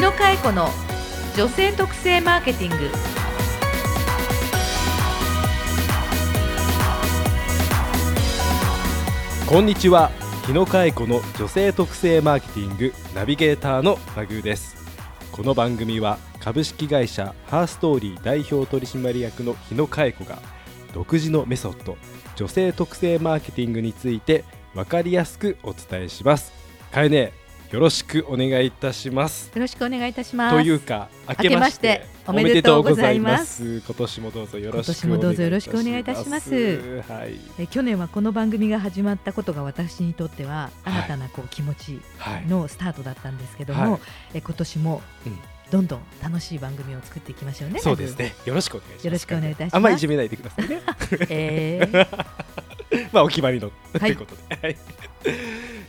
野佳恵子の女性特性マーケティング。こんにちは。日野佳恵子の女性特性マーケティングナビゲーターのマグーです。この番組は株式会社ハーストーリー代表取締役の日野佳恵子が独自のメソッド女性特性マーケティングについて分かりやすくお伝えします。かえねよろしくお願いいたします。よろしくお願いいたします。というか明けましておめでとうございます。今年もどうぞよろしく今年もどうぞよろしくお願いいたします。はい。え去年はこの番組が始まったことが私にとっては新たなこう気持ちはいのスタートだったんですけども、はい。え今年もうん。どんどん楽しい番組を作っていきましょうね。そうですね。よろしくお願いします。よろしくお願いいたします。あんまりいじめないでくださいね。えー まあお決まりの、はい。ということで。はい。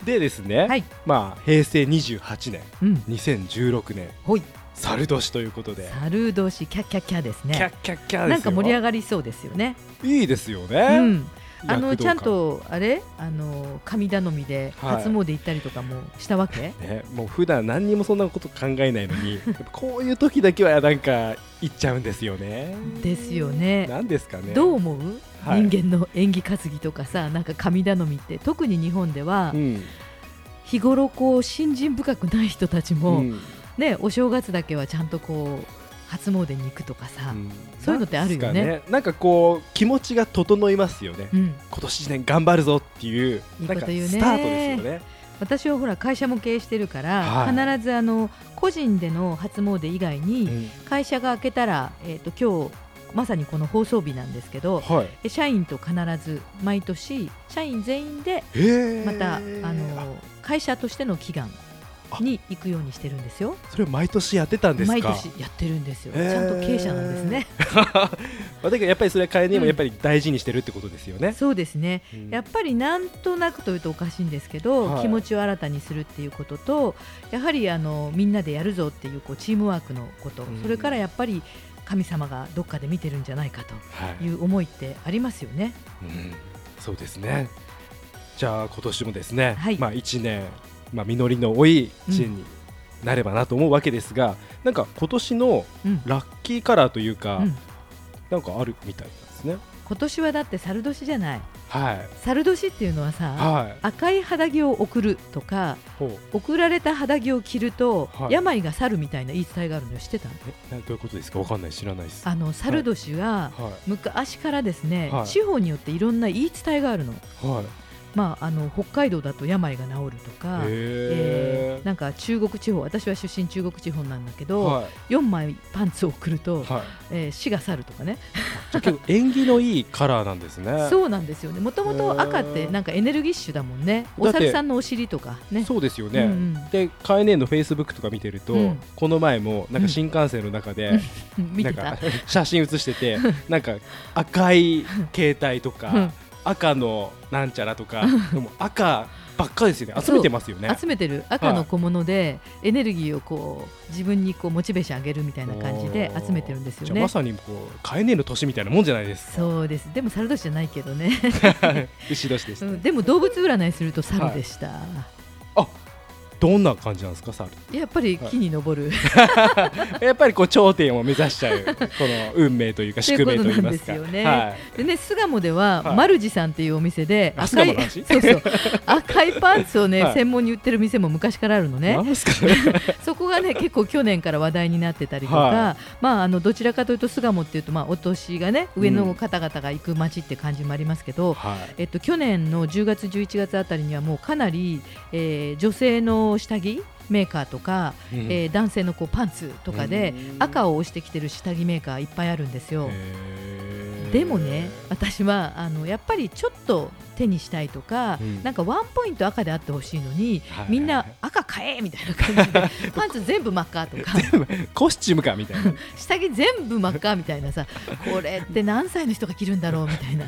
でですね、はい、まあ平成28年、うん、2016年、ほい、猿年ということで、猿年キャッキャッキャですね。キャッキャッキャですよ。なんか盛り上がりそうですよね。いいですようね。ん、あのちゃんとあれ？あの神頼みではい初詣行ったりとかもしたわけ？ね、もう普段何にもそんなこと考えないのに、こういう時だけはなんか行っちゃうんですよね。ですよね。なんですかね。どう思う？はい人間の縁起担ぎとかさ、なんか神頼みって特に日本ではうん、日頃こう信心深くない人たちも、うんねお正月だけはちゃんとこう初詣に行くとかさ、うん。そういうのってあるよね。なんですかなんかこう気持ちが整いますよね。うん、今年一年頑張るぞっていういいなんかこと言うね。スタートですよね。私はほら会社も経営してるから、はい。必ずあの個人での初詣以外に、うん。会社が明けたら、えー、と今日まさにこの放送日なんですけどはい。え社員と必ず毎年社員全員でまたあの会社としての祈願に行くようにしてるんですよ。それを毎年やってたんですか？毎年やってるんですよ、へー。ちゃんと経営者なんですね。まあだけどやっぱりそれは変えねもうんやっぱり大事にしてるってことですよね。そうですね。うん。やっぱりなんとなくというとおかしいんですけど、はい。気持ちを新たにするっていうこととやはりあのみんなでやるぞっていうこうチームワークのこと、うん。それからやっぱり神様がどっかで見てるんじゃないかはい。という思いってありますよね。うん。そうですね。じゃあ今年もですね、はい。まあ一年まあ実りの多い一年になればなと思うわけですが、なんか今年のうん。ラッキーカラーというか、うん。なんかあるみたいなんですね。今年はだって猿年じゃない。はい。猿年っていうのはさ、はい。赤い肌着を送るとか送られた肌着を着ると、はい。病が去るみたいな言い伝えがあるのよ知ってたえなどういうことですか？わかんない知らないです。あの猿年ははい。昔からですね、はい。地方によっていろんな言い伝えがあるの。はい。まあ、あの北海道だと病が治るとか、えへー。なんか中国地方私は出身中国地方なんだけえ。ど、はい。4枚パンツを送ると、はい。えー死が去るとかね。縁起のいいカラーなんですね。そうなんですよね。もともと赤ってなんかエネルギッシュだもんね。お猿さんのお尻とかね。そうですよね。うんうん。で、カエネのフェイスブックとか見てると、うん。この前もなんか新幹線の中で、うん。なんか写真写してて、なんか赤い携帯とか、うん赤のなんちゃらとか、でも赤ばっかですよね。集めてますよね。集めてる赤の小物でエネルギーをこう自分にこうモチベーション上げるみたいな感じで集めてるんですよねま。さにこうカエネの年みたいなもんじゃないですか。そうですでも猿年じゃないけどね、牛年でした。うんでも動物占いすると猿でした、どんな感じなんですか、猿？やっぱり木に登る、やっぱりこう頂点を目指しちゃうこの運命というか 宿命といいますか。ですよねはい。でね巣鴨では、はいマルジさんっていうお店であ赤い そうそう赤いパンツをね、はい専門に売ってる店も昔からあるのね。そこがね結構去年から話題になってたりとか、はまああのどちらかというと巣鴨っていうとまあお年がね上の方々が行く街って感じもありますけど、はい。えっと、去年の10月、11月あたりにはもうかなり、えー女性の下着メーカーとか、うん。えー男性のこうパンツとかでうん。赤を押してきてる下着メーカーいっぱいあるんですよ。でもね私はあのやっぱりちょっと手にしたいとか、うん。なんかワンポイント赤であってほしいのに、はいみんな赤買えみたいな感じで パンツ全部真っ赤とか。コスチュームかみたいな。下着全部真っ赤みたいなさこれって何歳の人が着るんだろうみたいな。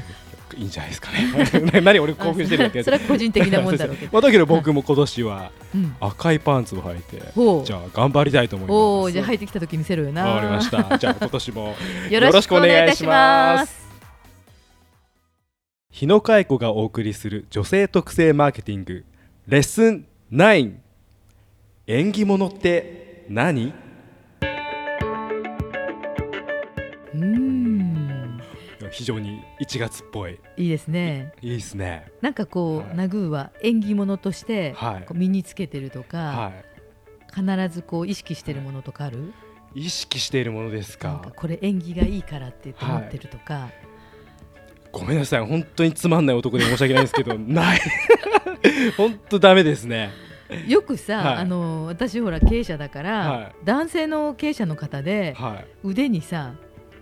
いいんじゃないですかね。何俺興奮してるやつやつそれは個人的なもんだろうけど。まあだけど僕も今年はうん赤いパンツを履いて、ほうじゃあ頑張りたいと思います。おおじゃあ入ってきた時見せろよな。わかりました。じゃあ今年も よろしくお願いします。日野佳恵子がお送りする女性特性マーケティングレッスン9縁起物って何？非常に1月っぽい。いいですね。いいですね。なんかこう、はい。ナグーは縁起物として身につけてるとか、は必ずこう意識してるものとかある？い意識しているものですか？かこれ縁起がいいからって言ってるとか、ごめんなさい本当につまんない男で申し訳ないんですけど ない。本当ダメですね。よくさ、はい。あの私ほら経営者だから、はい。男性の経営者の方ではい。腕にさ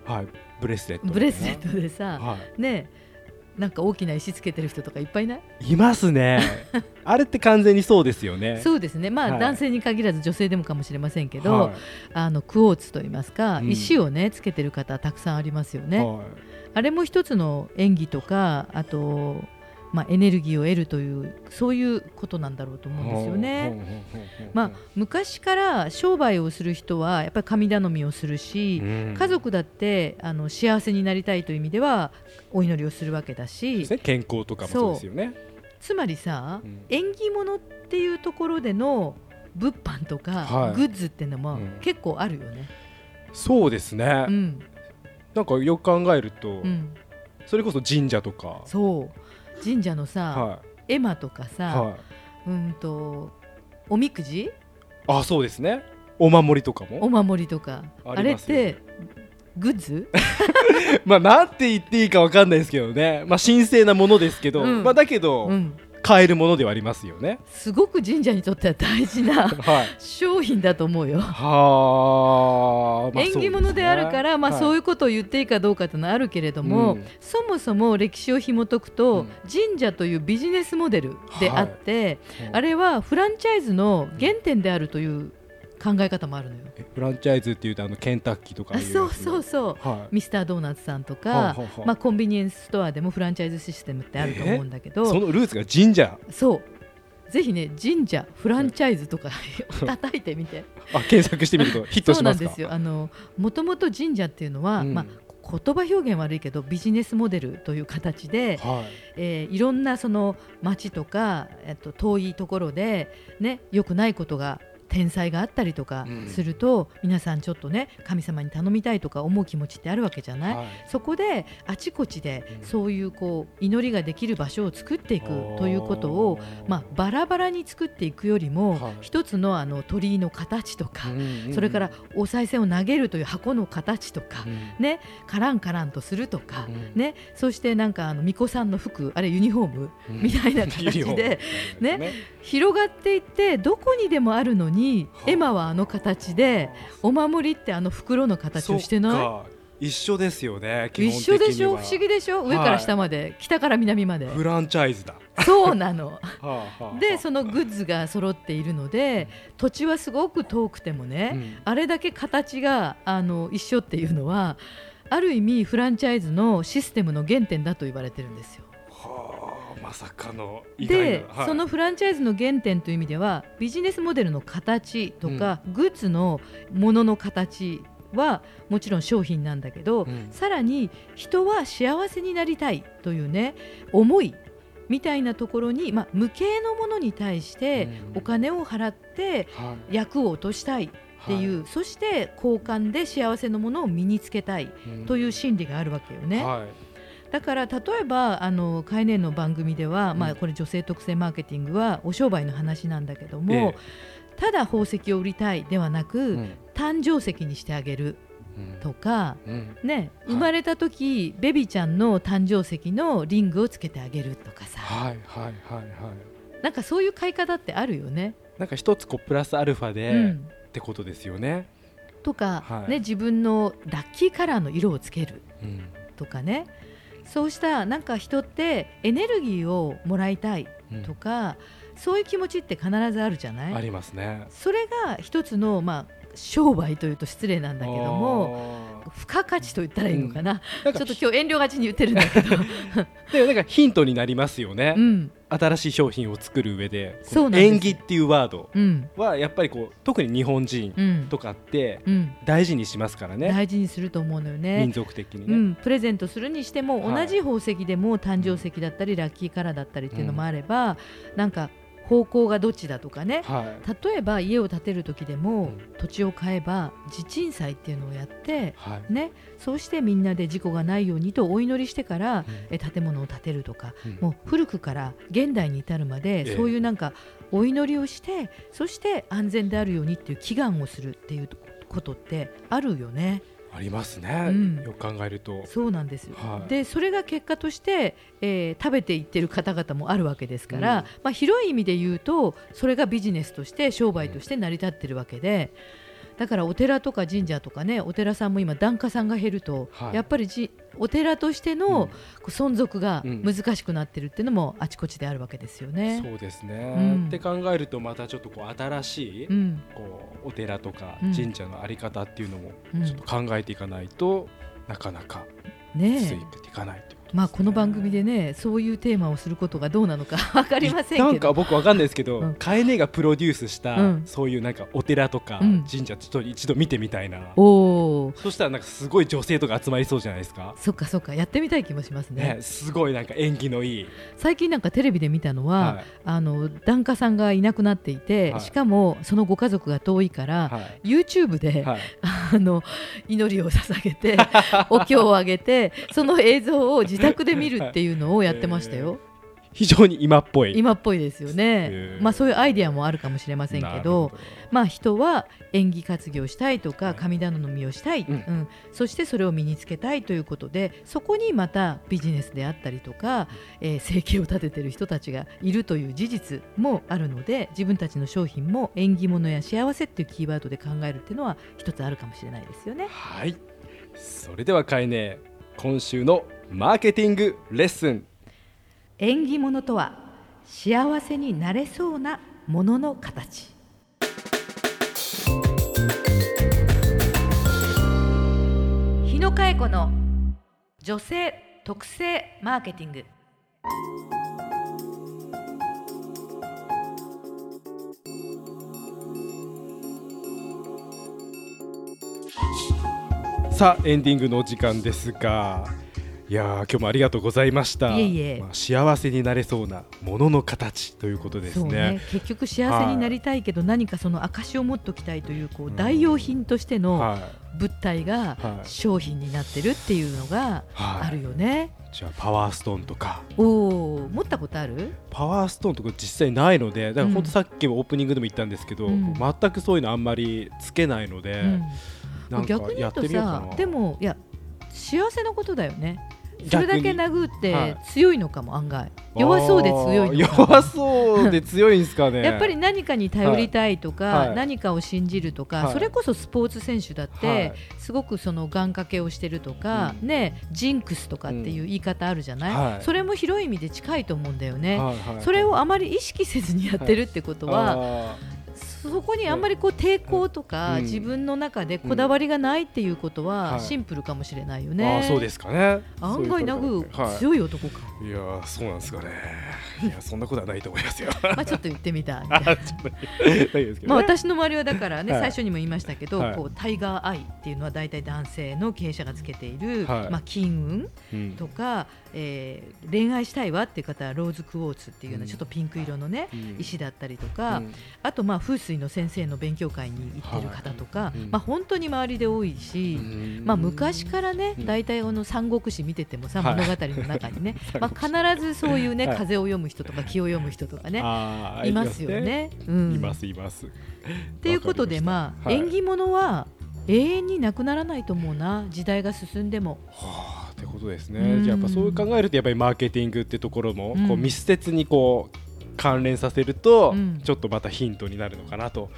はいブレスレットブレスレットでさ、はねなんか大きな石つけてる人とかいっぱいいないい？いますね。あれって完全にそうですよね。そうですね。まあ、はい。男性に限らず女性でもかもしれませんけど、はい。あのクォーツといいますか、うん。石をねつけてる方たくさんありますよね、はい。あれも一つの演技とかあと、まあ、エネルギーを得るというそういうことなんだろうと思うんですよね。まあ、昔から商売をする人はやっぱり神頼みをするし、うん。家族だってあの幸せになりたいという意味ではお祈りをするわけだし、ね健康とかもそうですよね。つまりさ、うん。縁起物っていうところでの物販とか、はい。グッズっていうのもうん。結構あるよね。そうですね。うん。なんかよく考えるとうん、それこそ神社とか。そう神社のさ、は絵馬とかいさ、はい。うんとおみくじ？あそうですね。お守りとかおも守りとか。ああれってグッズ？まあなんて言っていいかわかんないですけどね。まあ神聖なものですけど、うん。まあだけど、うん買えるものではありますよね。すごく神社にとっては大事な はい。商品だと思うよ。はあ、まあ縁起物であるから、まあ、そういいうことを言っていいかどうかというのはあるけれども、うん。そもそも歴史を紐解くと、うん。神社というビジネスモデルであって、うん。あれはフランチャイズの原点であるという考え方もあるのよ。えフランチャイズっていうとあのケンタッキーとかそうそうそう。はい。ミスタードーナツさんとか、はあはあはあまあ、コンビニエンスストアでもフランチャイズシステムってあると思うんだけどそのルーツが神社？そう。ぜひね神社フランチャイズとか 叩いてみて。あ検索してみるとヒットそうしますか？なんですよ。あのもともと神社っていうのは、うん。まあ、言葉表現悪いけどビジネスモデルという形で、はい。えーいろんなその町とか、えっと、遠いところで、ね、良くないことが天災があったりとかうん。すると、皆さんちょっとね神様に頼みたいとか思う気持ちってあるわけじゃない、はい。そこであちこちでうん。そういうこう祈りができる場所を作っていくということを、まあ、バラバラに作っていくよりも、はい。一つのあの鳥居の形とか、うんうんそれからお賽銭を投げるという箱の形とか、うん。ね、カランカランとするとか、うん。ね、そしてなんかあの巫女さんの服あれユニフォームうん。みたいな形でユニフォーム。ね。広がっていってどこにでもあるのにはあエマはあの形でお守りってあの袋の形をしてなそっか。一緒ですよねい一緒でしょ？不思議ででしょ？上から下まで、北から南まで。フランチャイズだ。そうなの。はあはあはあ。でそのグッズが揃っているので土地はすごく遠くてもね、うん。あれだけ形があの一緒っていうのはある意味フランチャイズのシステムの原点だと言われてるんですよ。はあまさかので、はい。そのフランチャイズの原点という意味ではビジネスモデルの形とか、グッズのものの形はもちろん商品なんだけど、うん。さらに人は幸せになりたいというね思いみたいなところに、まあ、無形のものに対してうん。お金を払ってはい。役を落としたいっていう、そして交換で幸せのものを身につけたいうんという心理があるわけよね。はいだから例えばあのカイネンの番組では、まあ、うんこれ女性特性マーケティングはお商売の話なんだけども、えただ宝石を売りたいではなく、えうん。誕生石にしてあげるうん。とか、うん。ね、はい。生まれた時、ベビちゃんの誕生石のリングをつけてあげるとかさ。はいはいはいはい。なんかそういう買い方ってあるよね。なんか一つこうプラスアルファで、うん。ってことですよね、とか、はい。ね、自分のラッキーカラーの色をつけるうん。とかねそうしたなんか人ってエネルギーをもらいたいうん。とか、そういう気持ちって必ずあるじゃない？ありますね。それが一つの、まあ、商売というと失礼なんだけども付加価値と言ったらいいのかな、なんかちょっと今日遠慮がちに言ってるんだけど、でもなんかヒントになりますよね、うん。新しい商品を作る上で縁起っていうワードうん。はやっぱりこう特に日本人うん。とかってうん、大事にしますからね、大事にすると思うのよね。民。族的にね、うん、プレゼントするにしても、はい。同じ宝石でも誕生石だったりラッキーカラーだったりっていうのもあれば、なんか方向がどっちだとかね。はい。例えば家を建てる時でも、うん。土地を買えば地鎮祭っていうのをやって、はい。ね、そうしてみんなで事故がないようにとお祈りしてから、うん。え建物を建てるとか、うん。もう古くから現代に至るまで、ええ。そういうなんかお祈りをしてそして安全であるようにっていう祈願をするっていうことってあるよね。ありますね、うん。よく考えると。そうなんですよ、はい。でそれが結果として、えー食べていってる方々もあるわけですから、うん。まあ、広い意味で言うとそれがビジネスとして商売として成り立ってるわけで。だからお寺とか神社とかねお寺さんも今檀家さんが減ると、はい。やっぱりじお寺としての、存続がうん。難しくなってるっていうのもあちこちであるわけですよね。そうですね、うん。って考えるとまたちょっとこう新しい、うん。こうお寺とかうん。神社のあり方っていうのもうん。ちょっと考えていかないと、なかなかついていかないとですねまあこの番組でねそういうテーマをすることがどうなのか 分かりませんけど。なんか僕わかんないですけど、うん。カエネがプロデュースした、うん。そういうなんかお寺とかうん。神社ちょっと一度見てみたいな、おおそしたらなんかすごい女性とか集まりそうじゃないですか。そっかそっかやってみたい気もしますね。ね、すごいなんか縁起のいい、最近なんかテレビで見たのは、はい。あの檀家さんがいなくなっていて、はい。しかもそのご家族が遠いから、はい。YouTube で、はい、あの祈りを捧げてお経をあげてその映像を自宅で見るっていうのをやってましたよ、非常に今っぽい。今っぽいですよね。へ、ー。まあ、そういうアイデアもあるかもしれませんけどまあ、人は演技活業したいとか神頼みをしたい、うん。うん。そしてそれを身につけたいということでそこにまたビジネスであったりとか、えー生計を立ててる人たちがいるという事実もあるので自分たちの商品も縁起物や幸せっていうキーワードで考えるっていうのは一つあるかもしれないですよね。はい。それではカエネ、今週のマーケティングレッスン。縁起物とは幸せになれそうなものの形日野佳恵子の女性特性マーケティングさあエンディングのお時間ですがいやー今日もありがとうございました。いえいえ。まあ、幸せになれそうなものの形ということですね。そうね。結局幸せになりたいけど、何かその証を持っておきたいというこううん。代用品としてのは物体がはい。商品になってるっていうのがはいあるよね。い、じゃあパワーストーンとか。おお持ったことある？パワーストーンとか実際ないのでだからうん。本当さっきもオープニングでも言ったんですけど、うん。全くそういうのあんまりつけないので、うん。なんかやっ逆に言うとてみようかなさでもいや幸せなことだよねそれだけ殴ってはい。強いのかも案外。弱そうで強い弱そうで強いんですかね。やっぱり何かに頼りたいとか、何かを信じるとか、はい。それこそスポーツ選手だって、はい。すごくその願掛けをしてるとか、うん。ねジンクスとかっていう言い方あるじゃない、はい。それも広い意味で近いと思うんだよね、はいはいそれをあまり意識せずにやってるってことは、あそこにあんまりこう抵抗とか、うん。自分の中でこだわりがないっていうことははい。シンプルかもしれないよーね。あーそうですかね。案外ナグはい。強い男か。いやーそうなんですかね。いやそんなことはないと思いますよ。まあちょっと言ってみた。みたいな。まあ私の周りはだからね、はい。最初にも言いましたけど、はい。こうタイガーアイっていうのは大体男性の経営者がつけている、はい。まあ金運うん。とか、えー恋愛したいわっていう方はローズクォーツっていうようなうん。ちょっとピンク色のね、うん。石だったりとか、うん。あとまあ風水の先生の勉強会に行ってる方とか、はい。うん。まあ本当に周りで多いし。うん。まあ、昔からねうん。大体あの三国志見ててもさ、はい。物語の中にね、ま三あ、必ずそういうね、はい。風を読む人とか気を読む人とかねいますよね。うん。いますいます。っていうことでまあ、はい。縁起物は永遠になくならないと思うな時代が進んでも。はあってことですね。うん。じゃあやっぱそう考えるとやっぱりマーケティングってところもうん。こう密接にこう関連させるとうんちょっとまたヒントになるのかなと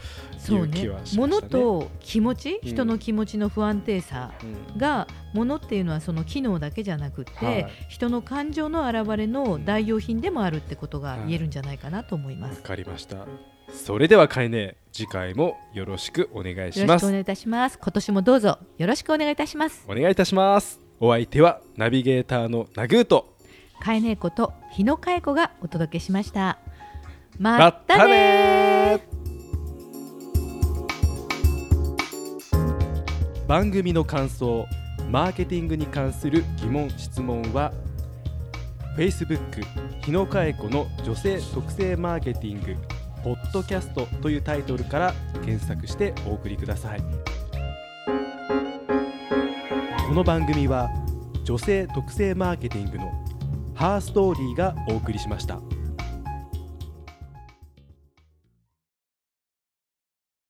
いう気はしましたね。物と気持ち、うん人の気持ちの不安定さうんが物っていうのはその機能だけじゃなくって、はい人の感情の表れの代用品でもあるってことが言えるんじゃないかなと思います。わかりました。それではかえね次回もよろしくお願いしますよろしくお。願いいたします。今年もどうぞよろしくお願いいたします。お願いいたします。お相手はナビゲーターのナグーと。かえねえこと日野かえ子がお届けしました。まったねね番組の感想マーケティングに関する疑問質問は Facebook 日野佳恵子の女性特性マーケティングポッドキャストというタイトルから検索してお送りくださいこの番組は女性特性マーケティングのハーストーリーがお送りしました。